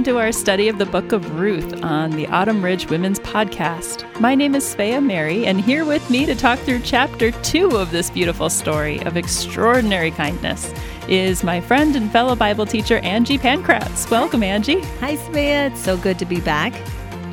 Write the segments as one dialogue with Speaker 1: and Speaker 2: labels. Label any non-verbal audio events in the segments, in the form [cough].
Speaker 1: welcome to our study of the book of Ruth on the Autumn Ridge Women's Podcast. My name is Svea Mary, and here with me to talk through chapter two of this beautiful story of extraordinary kindness is my friend and fellow Bible teacher, Angie Pankratz. Welcome, Angie.
Speaker 2: Hi, Svea. It's so good to be back.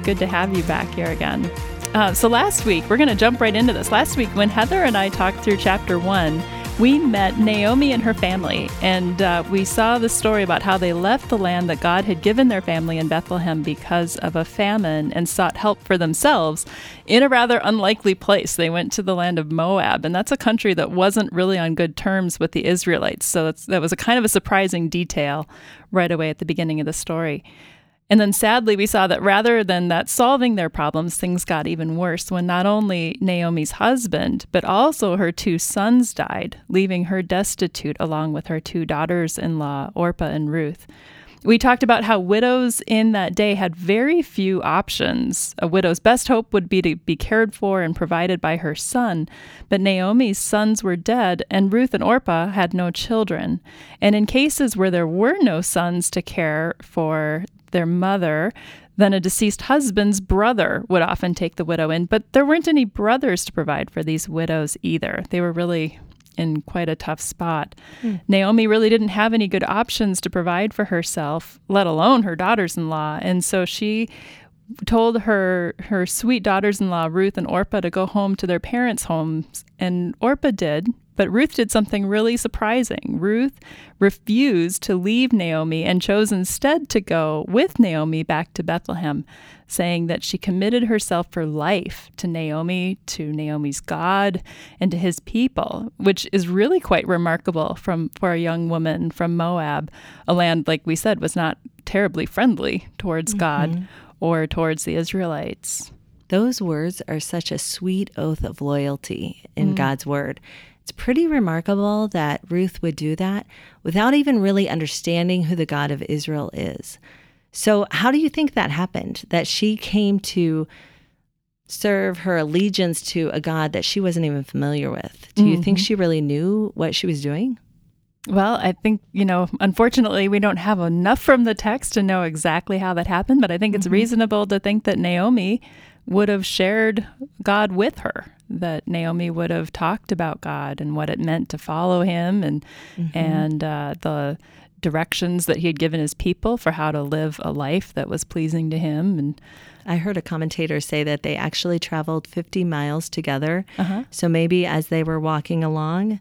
Speaker 1: Good to have you back here again. Uh, so, last week, we're going to jump right into this. Last week, when Heather and I talked through chapter one, we met Naomi and her family, and uh, we saw the story about how they left the land that God had given their family in Bethlehem because of a famine and sought help for themselves in a rather unlikely place. They went to the land of Moab, and that's a country that wasn't really on good terms with the Israelites. So that was a kind of a surprising detail right away at the beginning of the story. And then sadly, we saw that rather than that solving their problems, things got even worse when not only Naomi's husband, but also her two sons died, leaving her destitute along with her two daughters in law, Orpah and Ruth. We talked about how widows in that day had very few options. A widow's best hope would be to be cared for and provided by her son, but Naomi's sons were dead, and Ruth and Orpah had no children. And in cases where there were no sons to care for, their mother, then a deceased husband's brother would often take the widow in. But there weren't any brothers to provide for these widows either. They were really in quite a tough spot. Mm. Naomi really didn't have any good options to provide for herself, let alone her daughters-in-law. And so she told her her sweet daughters-in-law Ruth and Orpah to go home to their parents' homes, and Orpah did. But Ruth did something really surprising. Ruth refused to leave Naomi and chose instead to go with Naomi back to Bethlehem, saying that she committed herself for life to Naomi, to Naomi's God, and to his people, which is really quite remarkable from for a young woman from Moab, a land like we said was not terribly friendly towards mm-hmm. God or towards the Israelites.
Speaker 2: Those words are such a sweet oath of loyalty in mm. God's word. It's pretty remarkable that Ruth would do that without even really understanding who the God of Israel is. So, how do you think that happened? That she came to serve her allegiance to a God that she wasn't even familiar with? Do you mm-hmm. think she really knew what she was doing?
Speaker 1: Well, I think, you know, unfortunately, we don't have enough from the text to know exactly how that happened, but I think it's mm-hmm. reasonable to think that Naomi would have shared God with her, that Naomi would have talked about God and what it meant to follow him and mm-hmm. and uh, the directions that he had given his people for how to live a life that was pleasing to him and
Speaker 2: I heard a commentator say that they actually traveled 50 miles together. Uh-huh. So maybe as they were walking along,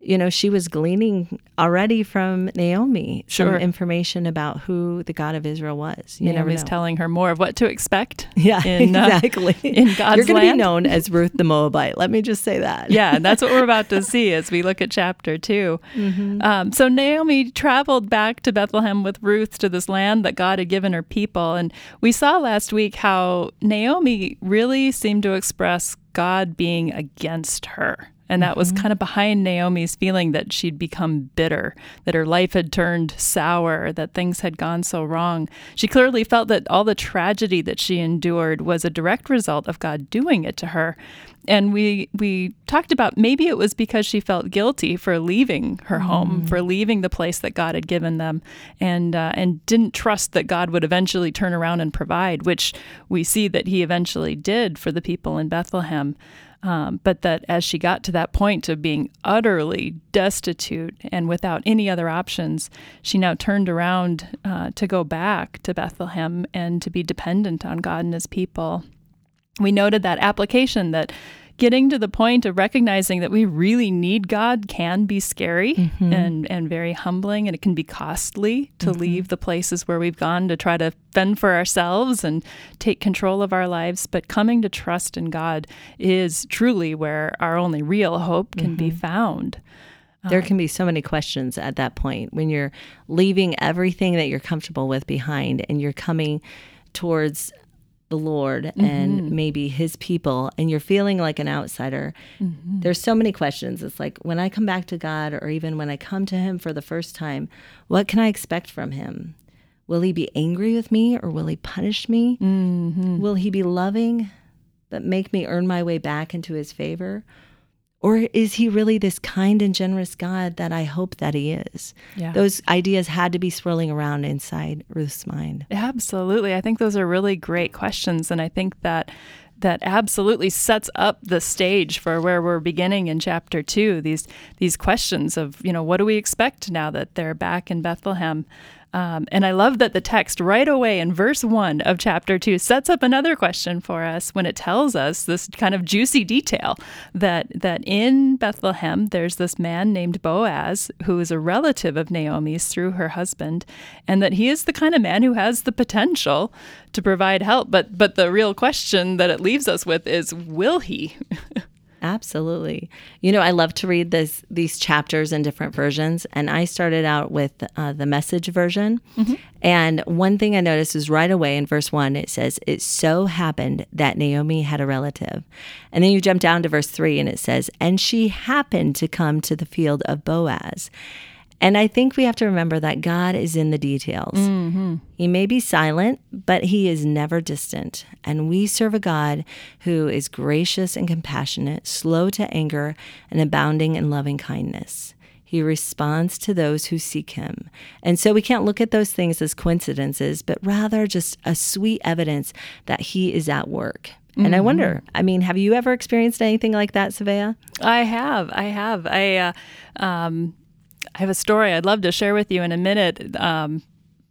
Speaker 2: you know, she was gleaning already from Naomi sure. some information about who the God of Israel was.
Speaker 1: You Naomi's telling her more of what to expect. [laughs]
Speaker 2: Yeah, in, uh, [laughs] exactly. [laughs] in God's You're going to be known as Ruth the Moabite. Let me just say that.
Speaker 1: yeah, that's what we're about to see as we look at chapter 2 mm-hmm. um, so Naomi traveled back to Bethlehem with Ruth to this land that God had given her people, and we saw last week how Naomi really seemed to express God being against her. And that mm-hmm. was kind of behind Naomi's feeling that she'd become bitter, that her life had turned sour, that things had gone so wrong. She clearly felt that all the tragedy that she endured was a direct result of God doing it to her. And we we talked about maybe it was because she felt guilty for leaving her mm-hmm. home, for leaving the place that God had given them, and uh, and didn't trust that God would eventually turn around and provide, which we see that He eventually did for the people in Bethlehem. Um, but that as she got to that point of being utterly destitute and without any other options, she now turned around uh, to go back to Bethlehem and to be dependent on God and his people. We noted that application that getting to the point of recognizing that we really need God can be scary mm-hmm. and, and very humbling, and it can be costly to mm-hmm. leave the places where we've gone to try to fend for ourselves and take control of our lives. But coming to trust in God is truly where our only real hope can mm-hmm. be found.
Speaker 2: There can be so many questions at that point when you're leaving everything that you're comfortable with behind and you're coming towards the Lord mm-hmm. and maybe his people and you're feeling like an outsider, mm-hmm. there's so many questions. It's like when I come back to God or even when I come to him for the first time, what can I expect from him? Will he be angry with me or will he punish me? Mm-hmm. Will he be loving but make me earn my way back into his favor? Or is he really this kind and generous God that I hope that he is?
Speaker 1: Yeah.
Speaker 2: Those ideas had to be swirling around inside Ruth's mind.
Speaker 1: Absolutely. I think those are really great questions. And I think that that absolutely sets up the stage for where we're beginning in chapter two. These these questions of, you know, what do we expect now that they're back in Bethlehem? Um, and I love that the text right away in verse one of chapter two sets up another question for us when it tells us this kind of juicy detail that that in Bethlehem there's this man named Boaz who is a relative of Naomi's through her husband, and that he is the kind of man who has the potential to provide help. But but the real question that it leaves us with is, will he? [laughs]
Speaker 2: Absolutely. You know, I love to read this these chapters in different versions, and I started out with uh, the message version. Mm-hmm. And one thing I noticed is right away in verse one, it says, "It so happened that Naomi had a relative," and then you jump down to verse three, and it says, "And she happened to come to the field of Boaz." And I think we have to remember that God is in the details. Mm-hmm. He may be silent, but he is never distant. And we serve a God who is gracious and compassionate, slow to anger, and abounding in loving kindness. He responds to those who seek him. And so we can't look at those things as coincidences, but rather just a sweet evidence that he is at work. And mm-hmm. I wonder, I mean, have you ever experienced anything like that, Svea?
Speaker 1: I have. I have. I, uh, um, I have a story I'd love to share with you in a minute. Um,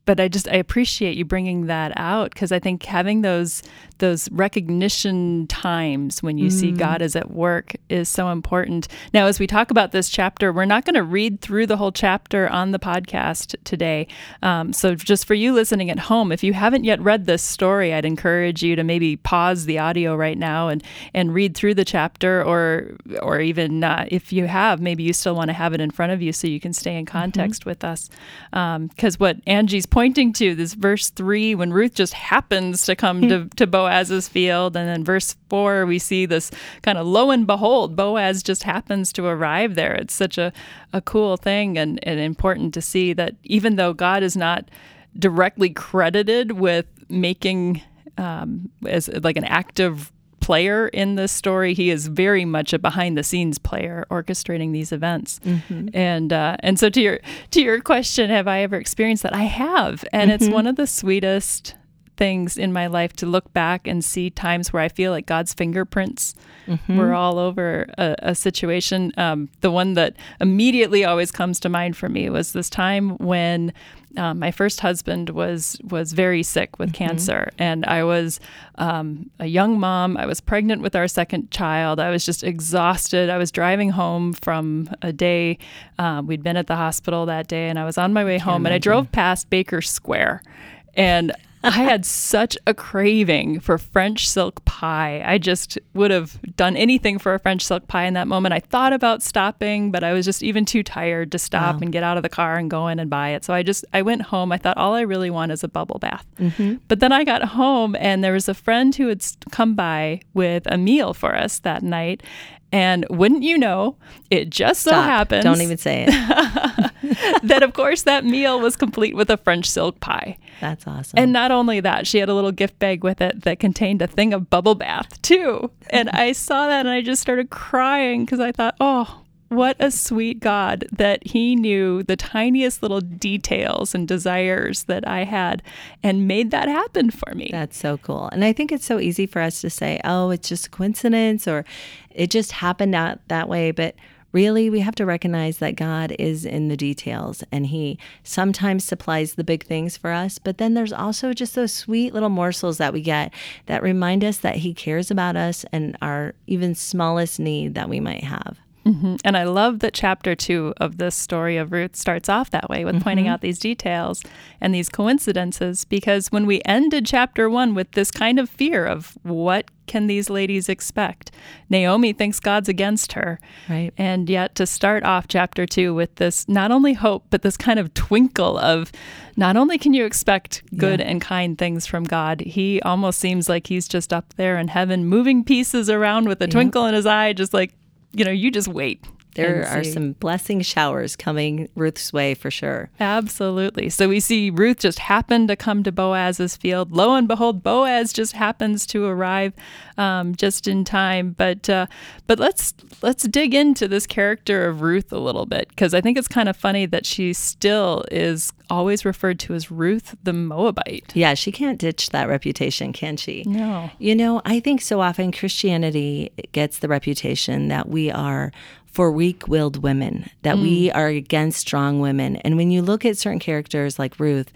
Speaker 1: but I just I appreciate you bringing that out because I think having those those recognition times when you mm. see God is at work is so important. Now, as we talk about this chapter, we're not going to read through the whole chapter on the podcast today. Um, so, just for you listening at home, if you haven't yet read this story, I'd encourage you to maybe pause the audio right now and and read through the chapter, or or even uh, if you have, maybe you still want to have it in front of you so you can stay in mm-hmm. context mm-hmm. with us. Because um, what Angie's pointing to, this verse three, when Ruth just happens to come [laughs] to, to Boaz's field. And then verse four, we see this kind of lo and behold, Boaz just happens to arrive there. It's such a, a cool thing and, and important to see that even though God is not directly credited with making um, as like an active player in this story. He is very much a behind the scenes player orchestrating these events. Mm-hmm. And uh, and so to your to your question, have I ever experienced that? I have, and mm-hmm. it's one of the sweetest things in my life to look back and see times where I feel like God's fingerprints mm-hmm. were all over a, a situation. Um, the one that immediately always comes to mind for me was this time when um, my first husband was was very sick with mm-hmm. cancer, and I was um, a young mom. I was pregnant with our second child. I was just exhausted. I was driving home from a day. Uh, we'd been at the hospital that day, and I was on my way home, and I drove past Bakers Square, and [laughs] I had such a craving for French silk pie. I just would have done anything for a French silk pie in that moment. I thought about stopping, but I was just even too tired to stop wow. and get out of the car and go in and buy it. So I just I went home. I thought all I really want is a bubble bath. Mm-hmm. But then I got home and there was a friend who had come by with a meal for us that night, and wouldn't you know, it just so
Speaker 2: Stop.
Speaker 1: happens.
Speaker 2: Don't even say it. [laughs] [laughs]
Speaker 1: that, of course, that meal was complete with a French silk pie.
Speaker 2: That's awesome.
Speaker 1: And not only that, she had a little gift bag with it that contained a thing of bubble bath, too. And I [laughs] saw that and I just started crying because I thought, oh, what a sweet God that He knew the tiniest little details and desires that I had and made that happen for me.
Speaker 2: That's so cool. And I think it's so easy for us to say, oh, it's just a coincidence or it just happened out that way. But really, we have to recognize that God is in the details and He sometimes supplies the big things for us. But then there's also just those sweet little morsels that we get that remind us that He cares about us and our even smallest need that we might have.
Speaker 1: Mm-hmm. And I love that chapter two of this story of Ruth starts off that way with mm-hmm. pointing out these details and these coincidences because when we ended chapter one with this kind of fear of what can these ladies expect, Naomi thinks God's against her.
Speaker 2: Right.
Speaker 1: And yet to start off chapter two with this not only hope, but this kind of twinkle of not only can you expect good yeah. and kind things from God, he almost seems like he's just up there in heaven moving pieces around with a twinkle in his eye, just like you know, you just wait.
Speaker 2: There are some blessing showers coming Ruth's way for sure.
Speaker 1: Absolutely. So we see Ruth just happened to come to Boaz's field. Lo and behold, Boaz just happens to arrive um, just in time. But uh, but let's let's dig into this character of Ruth a little bit because I think it's kind of funny that she still is always referred to as Ruth the Moabite.
Speaker 2: Yeah, she can't ditch that reputation, can she?
Speaker 1: No.
Speaker 2: You know, I think so often Christianity gets the reputation that we are for weak willed women, that mm. we are against strong women. And when you look at certain characters like Ruth,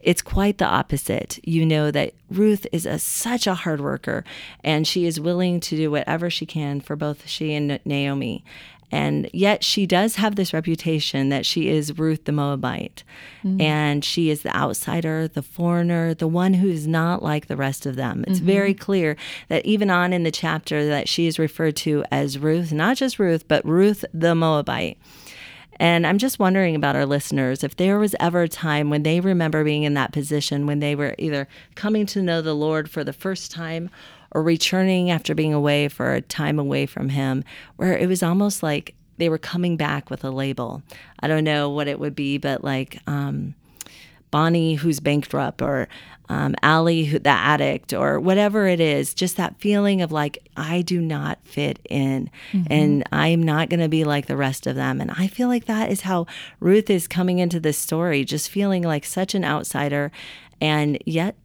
Speaker 2: it's quite the opposite. You know that Ruth is a, such a hard worker and she is willing to do whatever she can for both she and Naomi. And yet she does have this reputation that she is Ruth the Moabite. Mm-hmm. And she is the outsider, the foreigner, the one who is not like the rest of them. It's mm-hmm. very clear that even on in the chapter that she is referred to as Ruth, not just Ruth, but Ruth the Moabite. And I'm just wondering about our listeners if there was ever a time when they remember being in that position when they were either coming to know the Lord for the first time or returning after being away for a time away from him, where it was almost like they were coming back with a label. I don't know what it would be, but like um, Bonnie, who's bankrupt, or um, Allie, who, the addict, or whatever it is, just that feeling of like, I do not fit in mm-hmm. and I'm not going to be like the rest of them. And I feel like that is how Ruth is coming into this story, just feeling like such an outsider and yet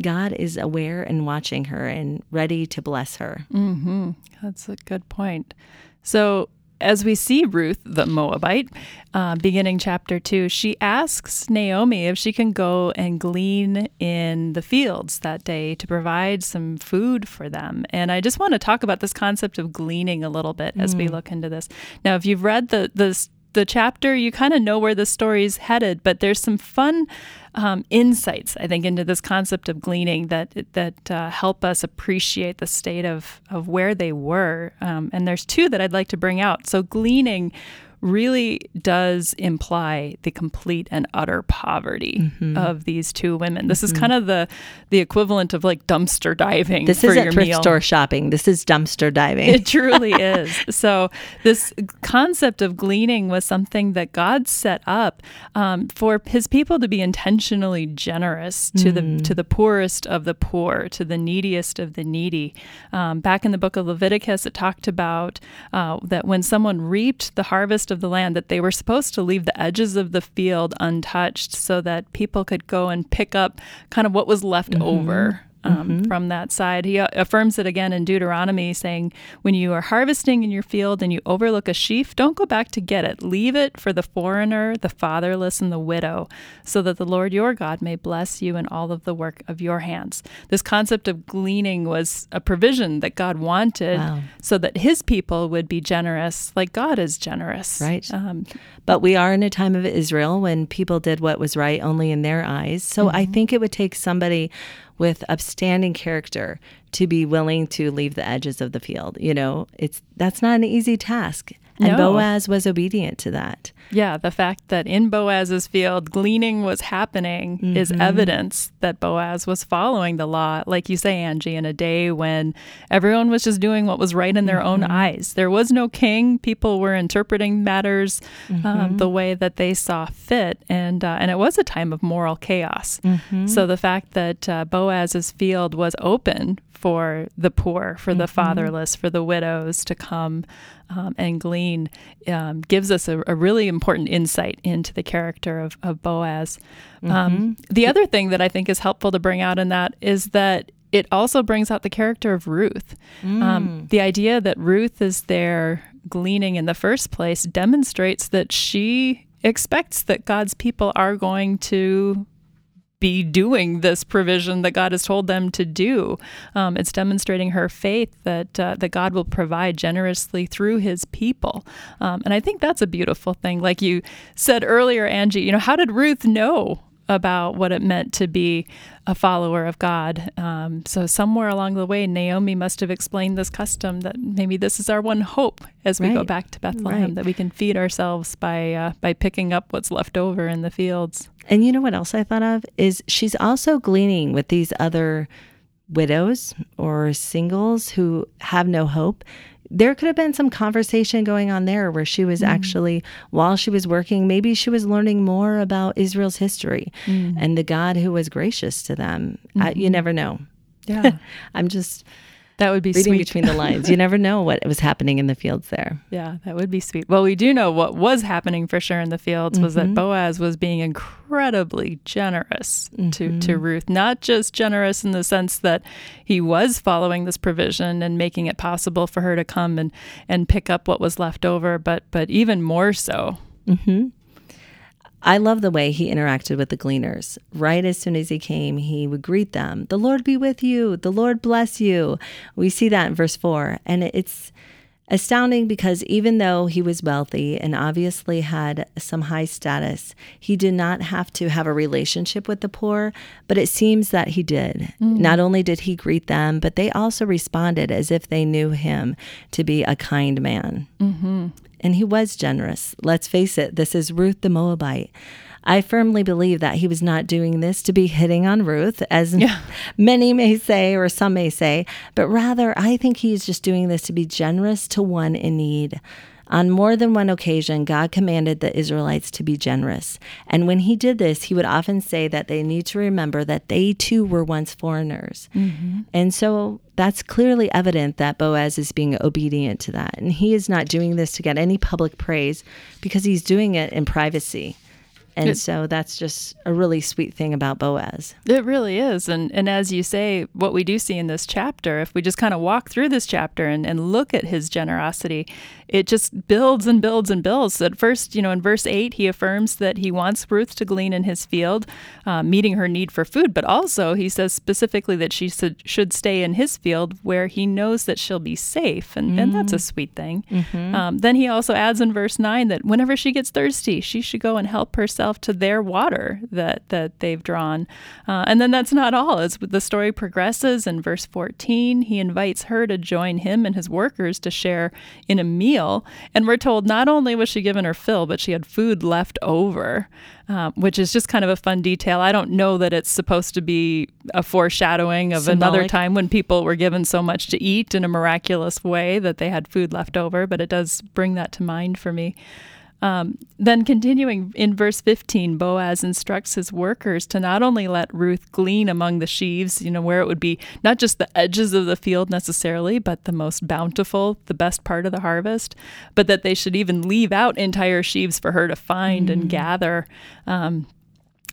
Speaker 2: God is aware and watching her and ready to bless her.
Speaker 1: Mm-hmm. That's a good point. So, as we see Ruth, the Moabite, uh, beginning chapter two, she asks Naomi if she can go and glean in the fields that day to provide some food for them. And I just want to talk about this concept of gleaning a little bit as mm. we look into this. Now, if you've read the the the chapter, you kind of know where the story's headed, but there's some fun um, insights, I think, into this concept of gleaning that that uh, help us appreciate the state of of where they were. Um, and there's two that I'd like to bring out. So gleaning really does imply the complete and utter poverty mm-hmm. of these two women. This mm-hmm. is kind of the the equivalent of like dumpster diving.
Speaker 2: This isn't thrift meal. store shopping. This is dumpster diving.
Speaker 1: It truly is. So this concept of gleaning was something that God set up um, for His people to be intentionally generous to mm. the to the poorest of the poor, to the neediest of the needy. Um, back in the book of Leviticus, it talked about uh, that when someone reaped the harvest of the land that they were supposed to leave the edges of the field untouched so that people could go and pick up kind of what was left mm-hmm. over um, mm-hmm. from that side. He uh, affirms it again in Deuteronomy, saying, When you are harvesting in your field and you overlook a sheaf, don't go back to get it. Leave it for the foreigner, the fatherless, and the widow, so that the Lord your God may bless you in all of the work of your hands. This concept of gleaning was a provision that God wanted wow. so that his people would be generous, like God is generous.
Speaker 2: Right. Um, but we are in a time of Israel when people did what was right only in their eyes. So mm-hmm. I think it would take somebody with upstanding character to be willing to leave the edges of the field. You know, it's that's not an easy task. And no. Boaz was obedient to that.
Speaker 1: Yeah, the fact that in Boaz's field gleaning was happening mm-hmm. is evidence that Boaz was following the law, like you say, Angie, in a day when everyone was just doing what was right in their mm-hmm. own eyes. There was no king; people were interpreting matters um, mm-hmm. um, the way that they saw fit, and uh, and it was a time of moral chaos. Mm-hmm. So the fact that uh, Boaz's field was open for the poor, for the mm-hmm. fatherless, for the widows to come um, and glean um, gives us a, a, really important insight into the character of, of Boaz. Um, mm-hmm. the other thing that I think is helpful to bring out in that is that it also brings out the character of Ruth. Um, mm. the idea that Ruth is there gleaning in the first place demonstrates that she expects that God's people are going to be doing this provision that God has told them to do. Um, it's demonstrating her faith that uh, that God will provide generously through His people, um, and I think that's a beautiful thing. Like you said earlier, Angie, you know, how did Ruth know about what it meant to be a follower of God. Um, so somewhere along the way, Naomi must have explained this custom that maybe this is our one hope as we right. go back to Bethlehem right. that we can feed ourselves by uh, by picking up what's left over in the fields.
Speaker 2: And you know what else I thought of is she's also gleaning with these other widows or singles who have no hope there could have been some conversation going on there where she was mm. actually, while she was working, maybe she was learning more about Israel's history mm. and the God who was gracious to them. Mm-hmm. I, you mm-hmm. never know.
Speaker 1: Yeah. [laughs]
Speaker 2: I'm just
Speaker 1: that would be
Speaker 2: reading
Speaker 1: sweet.
Speaker 2: between the lines. You never know what was happening in the fields there. [laughs]
Speaker 1: Yeah, that would be sweet. Well, we do know what was happening for sure in the fields was mm-hmm. that Boaz was being incredibly generous mm-hmm. to, to Ruth. Not just generous in the sense that he was following this provision and making it possible for her to come and, and pick up what was left over, but but even more so.
Speaker 2: Mm-hmm. I love the way he interacted with the gleaners. Right as soon as he came, he would greet them. The Lord be with you. The Lord bless you. We see that in verse 4. And it's astounding because even though he was wealthy and obviously had some high status, he did not have to have a relationship with the poor, but it seems that he did. Mm. Not only did he greet them, but they also responded as if they knew him to be a kind man. Mm-hmm and he was generous. Let's face it, this is Ruth the Moabite. I firmly believe that he was not doing this to be hitting on Ruth, as yeah. [laughs] many may say or some may say, but rather, I think he is just doing this to be generous to one in need. On more than one occasion, God commanded the Israelites to be generous. And when he did this, he would often say that they need to remember that they too were once foreigners. Mm-hmm. And so that's clearly evident that Boaz is being obedient to that. And he is not doing this to get any public praise because he's doing it in privacy. And it, so that's just a really sweet thing about Boaz.
Speaker 1: It really is. And and as you say, what we do see in this chapter, if we just kind of walk through this chapter and, and look at his generosity, it just builds and builds and builds. At first, you know, in verse 8, he affirms that he wants Ruth to glean in his field, uh, meeting her need for food, but also he says specifically that she should, should stay in his field where he knows that she'll be safe. And, mm. and that's a mm. sweet thing. Mm-hmm. Um, then he also adds in verse 9 that whenever she gets thirsty, she should go and help herself to their water that, that they've drawn. Uh, and then that's not all. As the story progresses in verse 14, he invites her to join him and his workers to share in a meal meal. And we're told not only was she given her fill, but she had food left over, um, which is just kind of a fun detail. I don't know that it's supposed to be a foreshadowing of Symbolic. another time when people were given so much to eat in a miraculous way that they had food left over, but it does bring that to mind for me. Um, then, continuing in verse 15, Boaz instructs his workers to not only let Ruth glean among the sheaves, you know, where it would be not just the edges of the field necessarily, but the most bountiful, the best part of the harvest, but that they should even leave out entire sheaves for her to find mm. and gather. Um,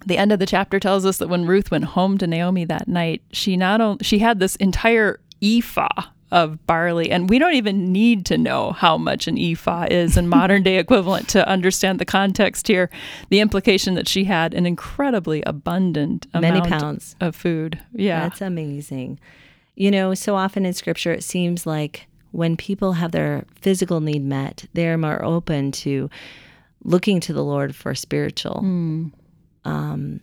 Speaker 1: the end of the chapter tells us that when Ruth went home to Naomi that night, she not only she had this entire ephah of barley. And we don't even need to know how much an ephah is in modern day equivalent to understand the context here. The implication that she had an incredibly abundant
Speaker 2: many pounds
Speaker 1: of food. Yeah.
Speaker 2: That's amazing. You know, so often in scripture it seems like when people have their physical need met, they're more open to looking to the Lord for spiritual mm. um,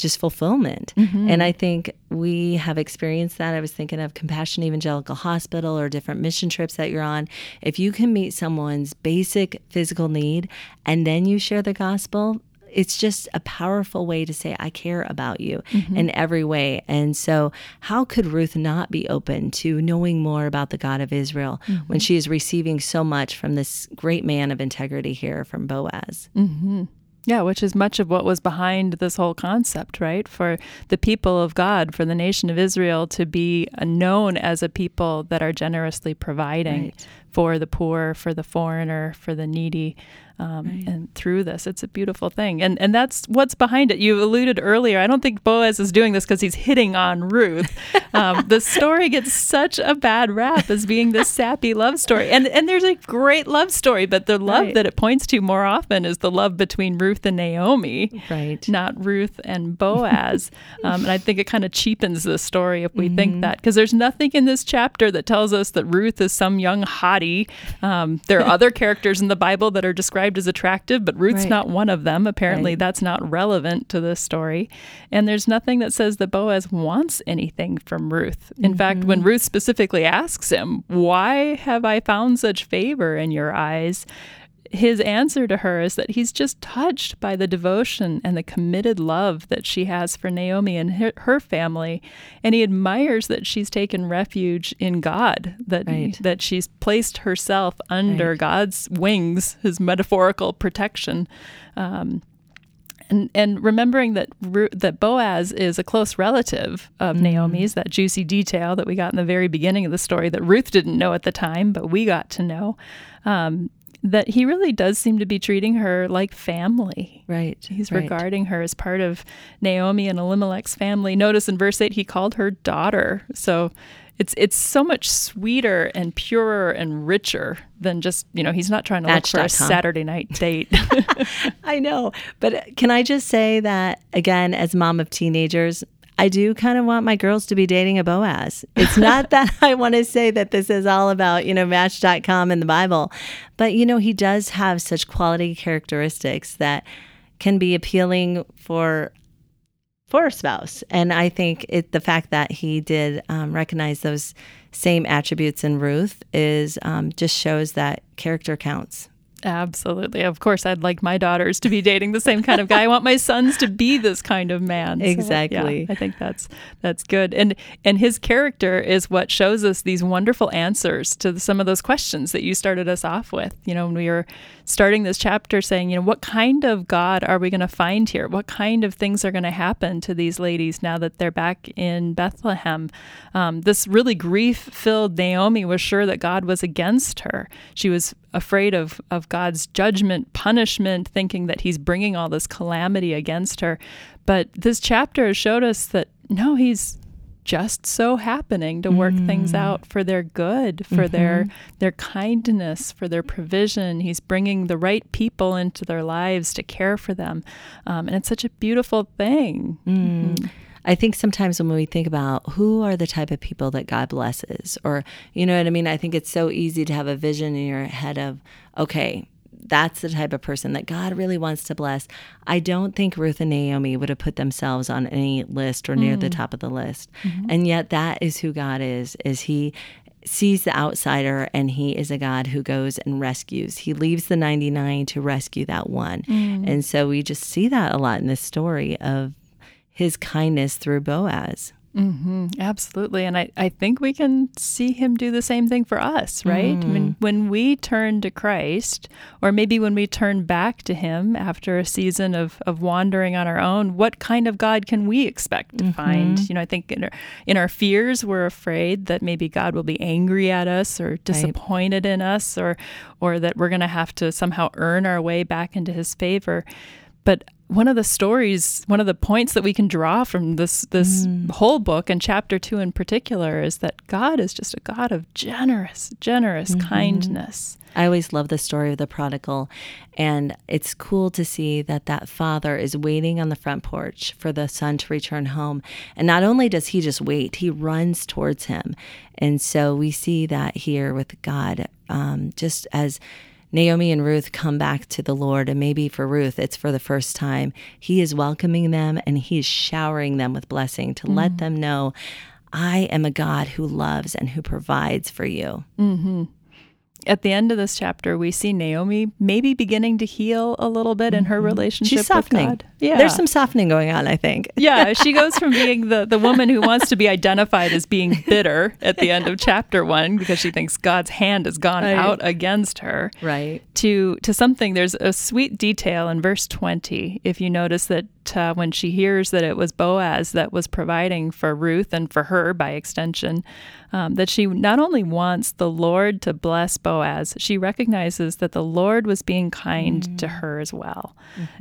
Speaker 2: just fulfillment. Mm-hmm. And I think we have experienced that. I was thinking of Compassion Evangelical Hospital or different mission trips that you're on. If you can meet someone's basic physical need and then you share the gospel, it's just a powerful way to say, I care about you mm-hmm. in every way. And so, how could Ruth not be open to knowing more about the God of Israel mm-hmm. when she is receiving so much from this great man of integrity here from Boaz?
Speaker 1: Mm-hmm. Yeah, which is much of what was behind this whole concept, right? For the people of God, for the nation of Israel to be known as a people that are generously providing right. For the poor, for the foreigner, for the needy um, right. and through this. It's a beautiful thing, and and that's what's behind it. You alluded earlier. I don't think Boaz is doing this because he's hitting on Ruth. [laughs] Um, the story gets such a bad rap as being this sappy love story, and and there's a great love story, but the love right. that it points to more often is the love between Ruth and Naomi,
Speaker 2: right?
Speaker 1: Not Ruth and Boaz. [laughs] um, and I think it kind of cheapens the story if we mm-hmm. think that because there's nothing in this chapter that tells us that Ruth is some young hottie. Um, there are [laughs] other characters in the Bible that are described described as attractive, but Ruth's right. not one of them. Apparently, right. that's not relevant to this story. And there's nothing that says that Boaz wants anything from Ruth. In mm-hmm. fact, when Ruth specifically asks him, Why have I found such favor in your eyes? His answer to her is that he's just touched by the devotion and the committed love that she has for Naomi and her, her family, and he admires that she's taken refuge in God, that
Speaker 2: Right.
Speaker 1: that she's placed herself under
Speaker 2: Right.
Speaker 1: God's wings, His metaphorical protection. Um, and, and remembering that that Boaz is a close relative of Naomi's, that juicy detail that we got in the very beginning of the story that Ruth didn't know at the time, but we got to know. Um, that he really does seem to be treating her like family.
Speaker 2: Right.
Speaker 1: He's
Speaker 2: right.
Speaker 1: regarding her as part of Naomi and Elimelech's family. Notice in verse 8 he called her daughter. So it's it's so much sweeter and purer and richer than just, you know, he's not trying to look for a. Saturday night [laughs] date.
Speaker 2: I know. But can I just say that, again, as mom of teenagers, I do kind of want my girls to be dating a Boaz. It's not that [laughs] I want to say that this is all about, you know, Match.com and the Bible, but, you know, he does have such quality characteristics that can be appealing for for a spouse. And I think it the fact that he did um, recognize those same attributes in Ruth is um, just shows that character counts.
Speaker 1: Absolutely. Of course, I'd like my daughters to be dating the same kind of guy. I want my sons to be this kind of man. So, yeah,
Speaker 2: Exactly.
Speaker 1: I think that's that's good. And and his character is what shows us these wonderful answers to some of those questions that you started us off with. You know, when we were starting this chapter saying, you know, what kind of God are we going to find here? What kind of things are going to happen to these ladies now that they're back in Bethlehem? Um, this really grief-filled Naomi was sure that God was against her. She was afraid of of God's judgment, punishment, thinking that He's bringing all this calamity against her. But this chapter has showed us that no, He's just so happening to work things mm. out for their good, for mm-hmm. their their kindness, for their provision. He's bringing the right people into their lives to care for them, um, and it's such a beautiful thing. Mm. Mm-hmm.
Speaker 2: I think sometimes when we think about who are the type of people that God blesses, or, you know what I mean? I think it's so easy to have a vision in your head of, okay, that's the type of person that God really wants to bless. I don't think Ruth and Naomi would have put themselves on any list or near the mm. top of the list. Mm-hmm. And yet that is who God is, is he sees the outsider and he is a God who goes and rescues. He leaves the 99 to rescue that one. Mm. And so we just see that a lot in this story of his kindness through Boaz. Mm-hmm.
Speaker 1: Absolutely. And I, I think we can see him do the same thing for us, right? Mm. I mean, when we turn to Christ, or maybe when we turn back to him after a season of, of wandering on our own, what kind of God can we expect to mm-hmm. find? You know, I think in our, in our fears, we're afraid that maybe God will be angry at us or disappointed in us or, or that we're going to have to somehow earn our way back into his favor. But one of the stories, one of the points that we can draw from this this whole book and chapter two in particular is that God is just a God of generous, generous kindness.
Speaker 2: I always love the story of the prodigal, and it's cool to see that that father is waiting on the front porch for the son to return home. And not only does he just wait, he runs towards him. And so we see that here with God, um, just as Naomi and Ruth come back to the Lord, and maybe for Ruth, it's for the first time. He is welcoming them and he is showering them with blessing to let mm-hmm. them know, I am a God who loves and who provides for you. Mm-hmm.
Speaker 1: At the end of this chapter, we see Naomi maybe beginning to heal a little bit in her mm-hmm. relationship
Speaker 2: She's softening.
Speaker 1: with God. Yeah,
Speaker 2: There's some softening going on, I think. [laughs]
Speaker 1: yeah, she goes from being the, the woman who wants to be identified as being bitter at the end of chapter one because she thinks God's hand has gone
Speaker 2: Right.
Speaker 1: out against her.
Speaker 2: Right.
Speaker 1: to to something there's a sweet detail in verse 20 if you notice that uh, when she hears that it was boaz that was providing for ruth and for her by extension um, that she not only wants the lord to bless boaz she recognizes that the lord was being kind to her as well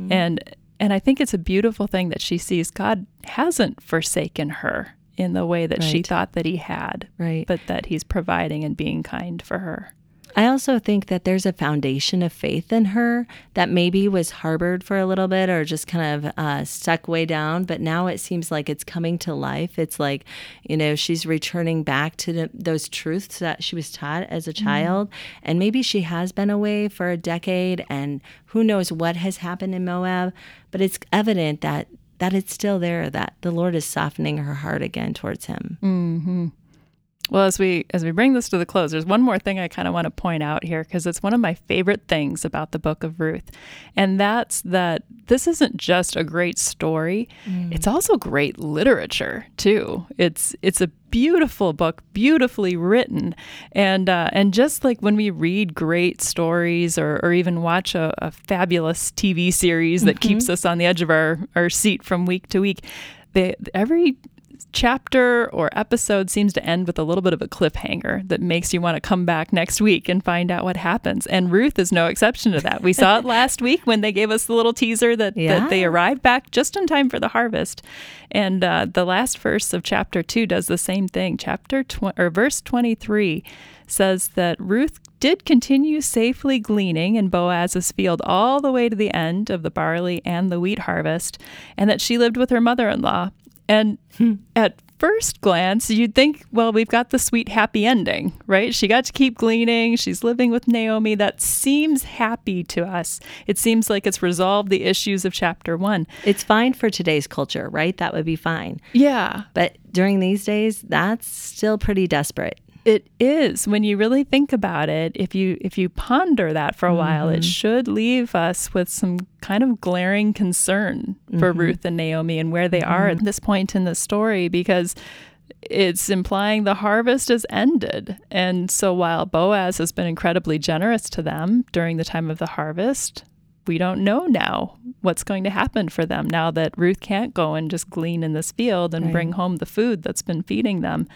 Speaker 1: and and i think it's a beautiful thing that she sees god hasn't forsaken her in the way that she thought that he had
Speaker 2: Right.
Speaker 1: but that he's providing and being kind for her
Speaker 2: I also think that there's a foundation of faith in her that maybe was harbored for a little bit or just kind of uh, stuck way down, but now it seems like it's coming to life. It's like, you know, she's returning back to the, those truths that she was taught as a child. And maybe she has been away for a decade and who knows what has happened in Moab, but it's evident that. That it's still there, that the Lord is softening her heart again towards him.
Speaker 1: Well, as we as we bring this to the close, there's one more thing I kind of want to point out here because it's one of my favorite things about the book of Ruth. And that's that this isn't just a great story, mm. it's also great literature too. It's it's a beautiful book, beautifully written, and uh, and just like when we read great stories or, or even watch a, a fabulous TV series that mm-hmm. keeps us on the edge of our, our seat from week to week, they, every chapter or episode seems to end with a little bit of a cliffhanger that makes you want to come back next week and find out what happens. And Ruth is no exception to that. We saw it [laughs] last week when they gave us the little teaser that, yeah. that they arrived back just in time for the harvest. And uh, the last verse of chapter two does the same thing. Chapter tw- or verse 23 says that Ruth did continue safely gleaning in Boaz's field all the way to the end of the barley and the wheat harvest, and that she lived with her mother in law. And hmm. at first glance, you'd think, well, we've got the sweet, happy ending, right? She got to keep gleaning. She's living with Naomi. That seems happy to us. It seems like it's resolved the issues of chapter one.
Speaker 2: It's fine for today's culture, right? That would be fine.
Speaker 1: Yeah.
Speaker 2: But during these days, that's still pretty desperate.
Speaker 1: It is when you really think about it. If you if you ponder that for a mm-hmm. while, it mm-hmm. should leave us with some kind of glaring concern for mm-hmm. Ruth and Naomi and where they are mm-hmm. at this point in the story because it's implying the harvest has ended. And so while Boaz has been incredibly generous to them during the time of the harvest, we don't know now what's going to happen for them now that Ruth can't go and just glean in this field and right. bring home the food that's been feeding them.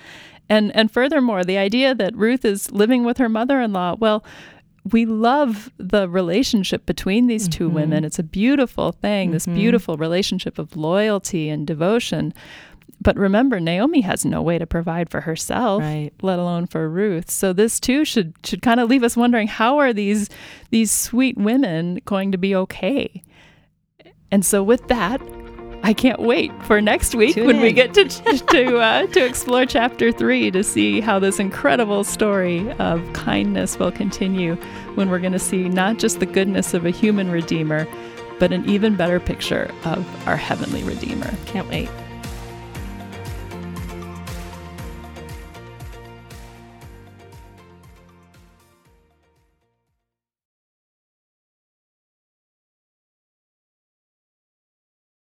Speaker 1: And and furthermore, the idea that Ruth is living with her mother-in-law, well, we love the relationship between these two mm-hmm. women. It's a beautiful thing, mm-hmm. this beautiful relationship of loyalty and devotion. But remember, Naomi has no way to provide for herself, right. let alone for Ruth. So this too should should kind of leave us wondering how are these these sweet women going to be okay? And so with that, I can't wait for next week Tune when in. we get to [laughs] to uh, to explore chapter three to see how this incredible story of kindness will continue. When we're going to see not just the goodness of a human redeemer, but an even better picture of our heavenly redeemer.
Speaker 2: Can't wait.